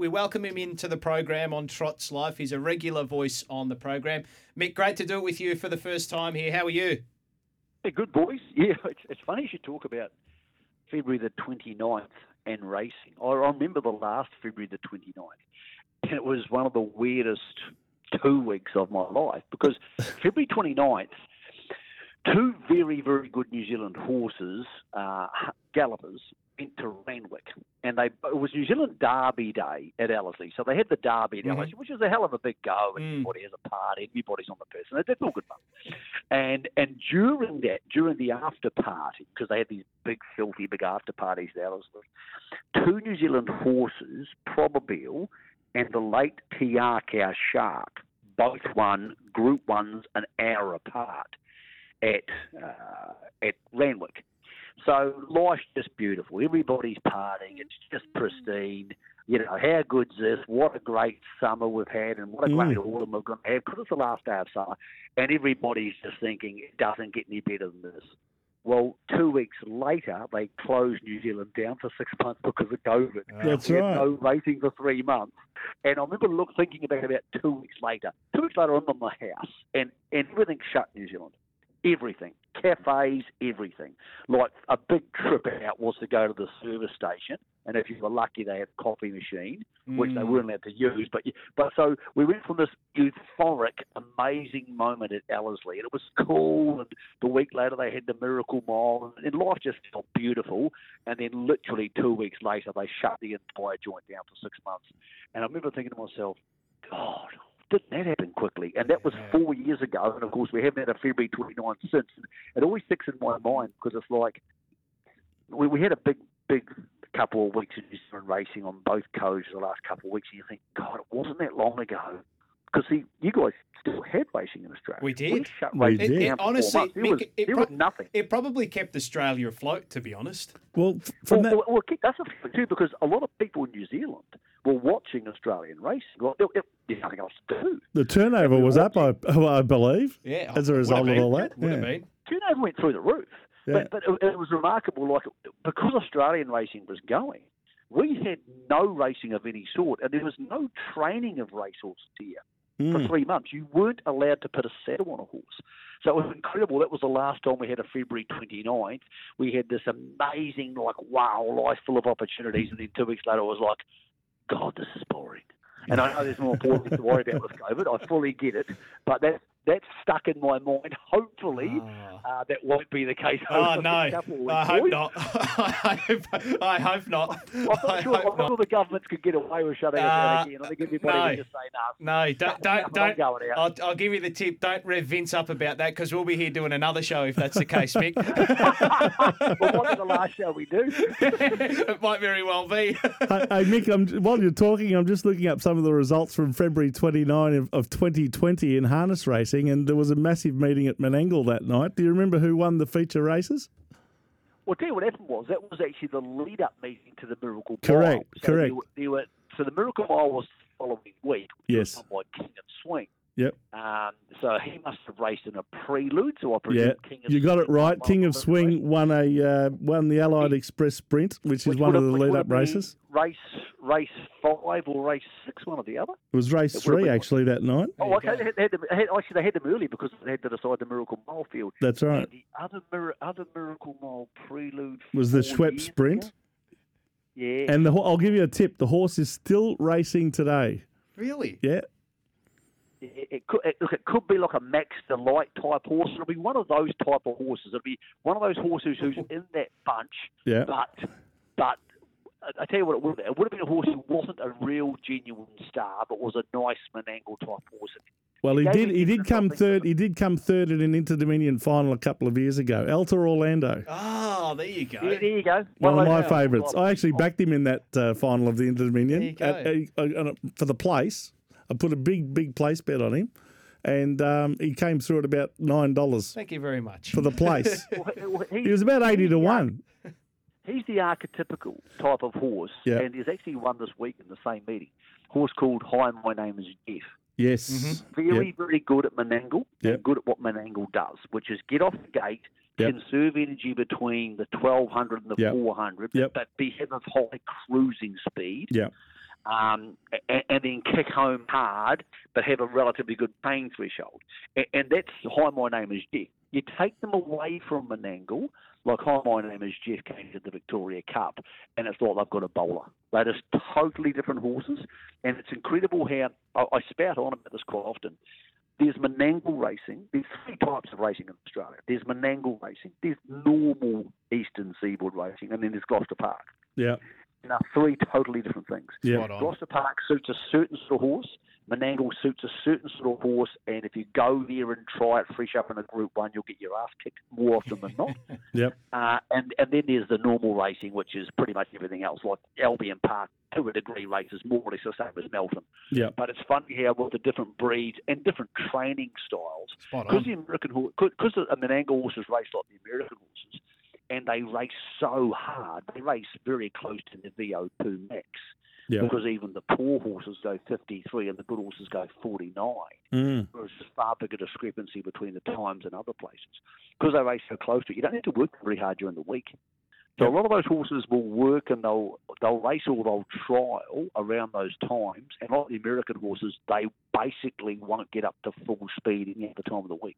We welcome him into the program on Trots Life. He's a regular voice on the program. Mick, great to do it with you for the first time here. How are you? Yeah, good boys. Yeah, it's, it's funny you should talk about February the 29th and racing. I remember the last February the 29th, and it was one of the weirdest two weeks of my life because February 29th, two very, very good New Zealand horses, uh, gallopers, went to Randwick, and they it was New Zealand Derby Day at Ellerslie. So they had the Derby at Ellerslie, which is a hell of a big go. And Everybody has a party, everybody's on the person. It's all good fun. And and during that, during the after party, because they had these big, filthy, big after parties at Ellerslie, two New Zealand horses, Probabeel and the late Te Akau Shark, both won Group Ones an hour apart at uh, at Randwick. So life's just beautiful. Everybody's partying. It's just pristine. You know, how good's this? What a great summer we've had and what a great autumn we're going to have because it's the last day of summer. And everybody's just thinking it doesn't get any better than this. Well, two weeks later, they closed New Zealand down for six months because of COVID. That's right. no racing for three months. And I remember look, thinking about it about two weeks later. Two weeks later, I'm in my house, and, and everything shut in New Zealand. Everything. Cafes, everything. Like a big trip out was to go to the service station, and if you were lucky, they had a coffee machine, which they mm. weren't allowed to use. But but so we went from this euphoric, amazing moment at Ellerslie, and it was cool. And the week later, they had the Miracle Mile, and, and life just felt beautiful. And then literally two weeks later, they shut the entire joint down for six months. And I remember thinking to myself, God, didn't that happen quickly? And that was four years ago. And of course, we haven't had a February 29 since. It always sticks in my mind because it's like we, we had a big, big couple of weeks of New Zealand racing on both coasts the last couple of weeks, and you think, God, it wasn't that long ago. Because see, you guys still had racing in Australia. We did. We shut We racing did. down for four honestly, months. There Mick, was, it pro- was nothing. It probably kept Australia afloat, to be honest. Well, from well, that, well, well, that's a thing too, because a lot of people in New Zealand were watching Australian racing. Well, there, there- there's nothing else to do. the turnover was up, I, I believe, Yeah, as a result of all that. Would have Yeah. been. Turnover went through the roof. Yeah. But, but it, it was remarkable, like, because Australian racing was going, we had no racing of any sort, and there was no training of racehorses here Hmm. for three months. You weren't allowed to put a saddle on a horse. So it was incredible. That was the last time we had a February 29th. We had this amazing, like, wow, life full of opportunities, and then two weeks later it was like, God, this is boring. And I know there's more important things to worry about with COVID. I fully get it, but that that's stuck in my mind. Hopefully, uh, that won't be the case. Oh over no! next couple of weeks, I hope boys. not. I hope, I hope not. I'm not I sure, hope I'm not sure the governments could get away with shutting us Uh, down again. I think everybody no. would just say no. No, don't, don't, I'm don't. going out. I'll, I'll give you the tip. Don't rev Vince up about that because we'll be here doing another show if that's the case, Mick. well, what is the last show we do? it might very well be. hey, hey, Mick, I'm, while you're talking, I'm just looking up some of the results from February 29 of, of 2020 in harness racing, and there was a massive meeting at Menangle that night. Do you remember who won the feature races? Well, tell you what happened was that was actually the lead-up meeting to the Miracle Correct, Mile. So correct. There were, there were, so the Miracle Mile was the following week. Yes. by King of Swing. Yep. Um, so he must have raced in a prelude. So I Yeah, King of you got it right. won King of. Swing won a uh, won the Allied Express Sprint, which is one of the lead up races. Race race five or race six, one or the other. It was race It three been- actually that night. Oh, okay. They had, they had them, had, actually, they had them early because they had to decide the Miracle Mile field. That's right. And the other mir- other Miracle Mile prelude Was the four Schwepp Sprint. ago. Yeah. And the, I'll give you a tip: the horse is still racing today. really? Yeah, it, it could it, look. It could be like a Max Delight type horse. It'll be one of those type of horses. It'll be one of those horses who's in that bunch. Yeah. But but I- I tell you what, it would have been. it would have been a horse who wasn't a real genuine star, but was a nice Menangle type horse. Well, he gave did. He did come third. He did come third in an Interdominion final a couple of years ago. Elta Orlando, Oh, there you go. Yeah, there you go. one of my favourites. I actually backed him in that uh, final of the Interdominion There you go. at- uh, uh, for the place. I put a big, big place bet on him, and um, he came through at about nine dollars Thank you very much. for the place. Well, he- he was about eighty to he's the arch- one. He's the archetypical type of horse, Yeah. and he's actually won this week in the same meeting. Horse called Hi, my name is Jeff. Yes. Very, Yep. very good at Menangle Yep. good at what Menangle does, which is get off the gate, Yep. conserve energy between the 1200 and the Yep. 400, Yep. but be have a high cruising speed. Yeah. Um, and, then kick home hard, but have a relatively good pain threshold. And, that's hi, my name is Jeff. You take them away from Menangle, like hi, my name is Jeff came to the Victoria Cup, and it's like they've got a bowler. They're just totally different horses, and it's incredible how I, I spout on about this quite often. There's Menangle racing. There's three types of racing in Australia. There's Menangle racing. There's normal Eastern Seaboard racing, and then there's Gloucester Park. Yeah. Now, three totally different things. Yeah. Gloucester Park suits a certain sort of horse. Menangle suits a certain sort of horse, and if you go there and try it fresh up in a Group One, you'll get your ass kicked more often than not. Yep. Uh, and and then there's the normal racing, which is pretty much everything else, like Albion Park to a degree races more or less the same as Melton. Yep. But it's funny how with the different breeds and different training styles, because the American horse, because the Menangle horses race like the American horses, and they race so hard, they race very close to the VO2 max. Yeah. Because even the poor horses go 53 and the good horses go 49. Mm. There's far bigger discrepancy between the times and other places. Because they race so close to it, you don't have to work very hard during the week. So a lot of those horses will work and they'll they'll race or they'll trial around those times. And a lot of the American horses, they basically won't get up to full speed any other time of the week.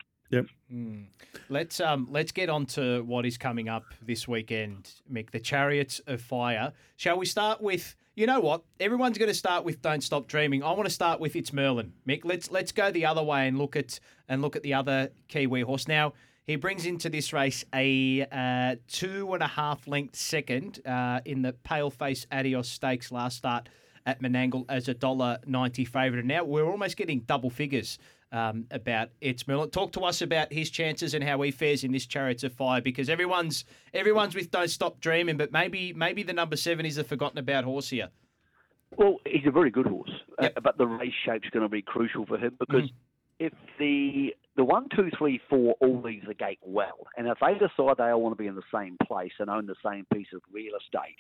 Mm. Let's um let's get on to what is coming up this weekend, Mick. The Chariots of Fire. Shall we start with? You know what? Everyone's going to start with "Don't Stop Dreaming." I want to start with "It's Merlin." Mick, let's let's go the other way and look at and look at the other Kiwi horse. Now he brings into this race a uh, two and a half length second uh, in the Paleface Adios Stakes last start at Menangle as a dollar ninety favourite. And now we're almost getting double figures um, about It's Merlin. Talk to us about his chances and how he fares in this Chariots of Fire because everyone's everyone's with Don't Stop Dreaming, but maybe maybe the number seven is a forgotten about horse here. Well, he's a very good horse, Yep. uh, but the race shape's going to be crucial for him because if the the one, two, three, four all leaves the gate well, and if they decide they all want to be in the same place and own the same piece of real estate,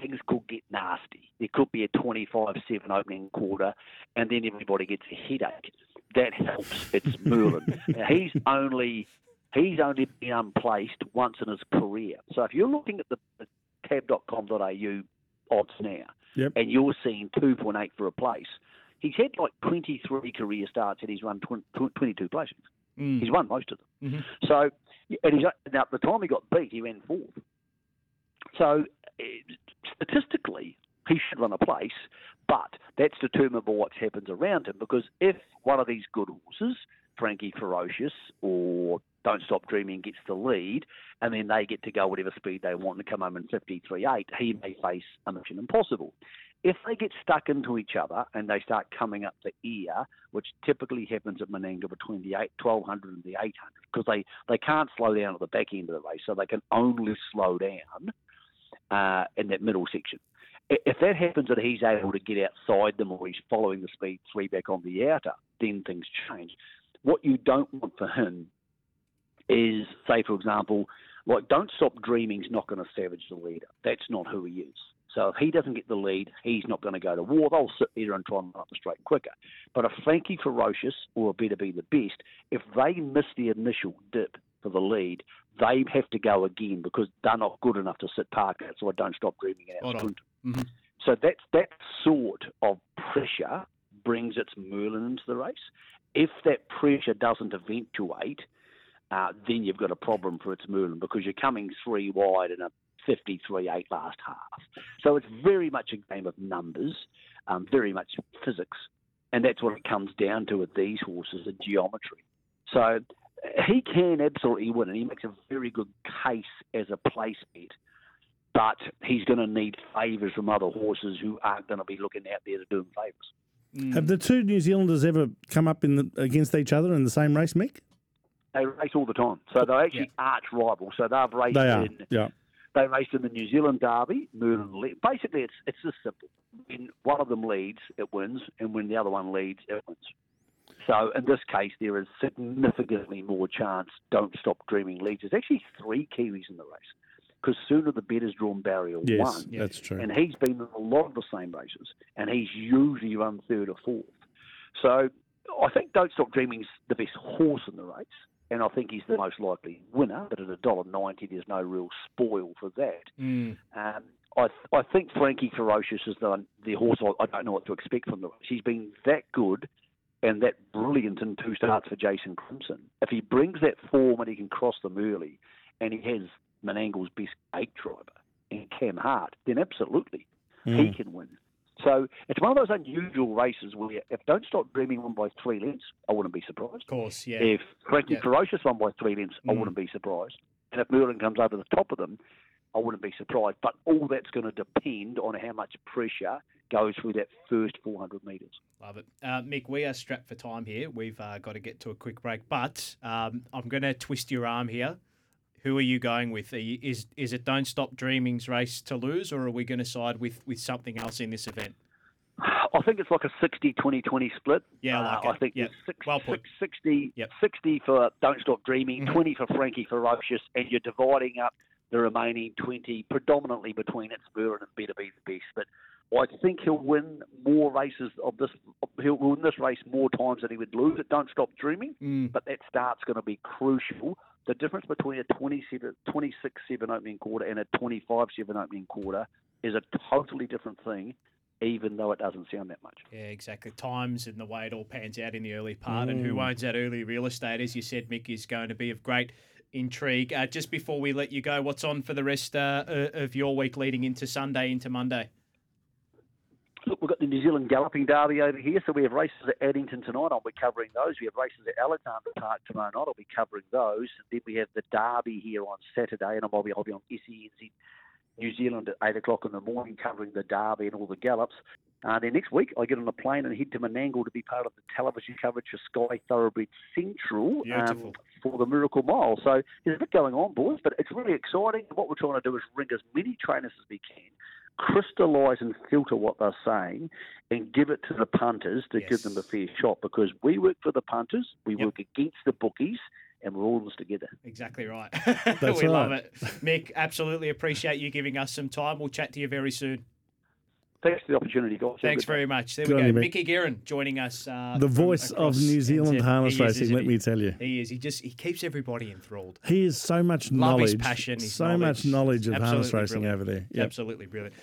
things could get nasty. There could be a 25-7 opening quarter, and then everybody gets a headache. That helps. It's Merlin. now, he's only he's only been unplaced once in his career. So if you're looking at the, the tab.com.au odds now, Yep. and you're seeing 2.8 for a place. He's had like 23 career starts and he's run 20, 22 placings. Mm. He's won most of them. Mhm. So, and he's now at the time he got beat, he ran fourth. So, statistically, he should run a place, but that's determined by what happens around him. Because if one of these good horses, Frankie Ferocious or Don't Stop Dreaming, gets the lead, and then they get to go whatever speed they want and come home in 53.8, he may face a mission impossible. If they get stuck into each other and they start coming up the ear, which typically happens at Menangle between the 8, 1200 and the 800, because they, they can't slow down at the back end of the race, so they can only slow down uh, in that middle section. If that happens and he's able to get outside them or he's following the speed three back on the outer, then things change. What you don't want for him is, say, for example, like Don't Stop Dreaming's not going to savage the leader. That's not who he is. So if he doesn't get the lead, he's not going to go to war. They'll sit there and try and run up the straight quicker. But if Frankie Ferocious or a Better Be the Best, if they miss the initial dip for the lead, they have to go again because they're not good enough to sit park out. So I don't stop dreaming out. On. sprint. Mhm. So that that sort of pressure brings its Merlin into the race. If that pressure doesn't eventuate, uh, then you've got a problem for its Merlin because you're coming three wide in a 53-8 last half. So it's very much a game of numbers, um, very much physics, and that's what it comes down to with these horses, the geometry. So he can absolutely win, and he makes a very good case as a place bet. But he's going to need favours from other horses who aren't going to be looking out there to do him favours. Mm. Have the two New Zealanders ever come up in the, against each other in the same race, Mick? They race all the time, so they're actually arch rivals. So they've raced They are. in Yeah. They raced in the New Zealand Derby. Merlin le- basically, it's it's just simple. When one of them leads, it wins, and when the other one leads, it wins. So in this case, there is significantly more chance Don't Stop Dreaming leads. There's actually three Kiwis in the race because sooner the better's drawn barrier Yes, one. that's true. And he's been in a lot of the same races, and he's usually run third or fourth. So I think Don't Stop Dreaming's the best horse in the race, and I think he's the most likely winner. But at a dollar ninety, there's no real spoil for that. Mm. Um, I I think Frankie Ferocious is the the horse. I, I don't know what to expect from the race. He's been that good and that brilliant in two starts for Jason Grimson. If he brings that form and he can cross them early, and he has Menangle's best eight driver and Cam Hart, then absolutely he can win. So it's one of those unusual races where if Don't Stop Dreaming won by three lengths, I wouldn't be surprised. Of course, yeah. If Frankie Yeah. Ferocious won by three lengths, I Mm. wouldn't be surprised. And if Merlin comes over the top of them, I wouldn't be surprised. But all that's going to depend on how much pressure goes through that first 400 metres. Love it. Uh, Mick, we are strapped for time here. We've uh, got to get to a quick break, but um, I'm going to twist your arm here. Who are you going with? Are you, is is it Don't Stop Dreaming's race to lose, or are we going to side with, with something else in this event? I think it's like a 60 20 20 split. Yeah, I like Uh, it. I think Yep. six, Well put. six- 60, Yep. 60 for Don't Stop Dreaming, Mhm. 20 for Frankie Ferocious, and you're dividing up the remaining 20 predominantly between It's Merlin and Better Be the Best. But I think he'll win more races of this. He'll win this race more times than he would lose it. Don't Stop Dreaming. Mm. but that start's going to be crucial. The difference between a 27, 26-7 opening quarter and a 25-7 opening quarter is a totally different thing, even though it doesn't sound that much. Yeah, exactly. Times and the way it all pans out in the early part, and Mm. who owns that early real estate, as you said, Mick, is going to be of great intrigue. Uh, just before we let you go, what's on for the rest uh, of your week leading into Sunday, into Monday? Look, we've got the New Zealand Galloping Derby over here, so we have races at Addington tonight. I'll be covering those. We have races at Alexandra Park tomorrow night. I'll be covering those. And then we have the Derby here on Saturday, and I'll be, I'll be on SENZ New Zealand at 8 o'clock in the morning covering the Derby and all the gallops. Uh, then next week, I get on a plane and head to Menangle to be part of the television coverage for Sky Thoroughbred Central um, for the Miracle Mile. So there's a bit going on, boys, but it's really exciting. What we're trying to do is ring as many trainers as we can, crystallise and filter what they're saying, and give it to the punters to Yes. give them a fair shot because we work for the punters, we Yep. work against the bookies, and we're all in this together. Exactly right. That's we love it. Mick, absolutely appreciate you giving us some time. We'll chat to you very soon. Thanks for the opportunity, guys. Thanks good day. very much. There Good we go. you, Mick. Mickey Guerin joining us. Uh, The voice of New Zealand NZ. harness is, racing, let he? me tell you. He is. He just he keeps everybody enthralled. He is so much Love his knowledge, passion, his so much knowledge. knowledge of harness racing brilliant. over there. Yep. Absolutely brilliant.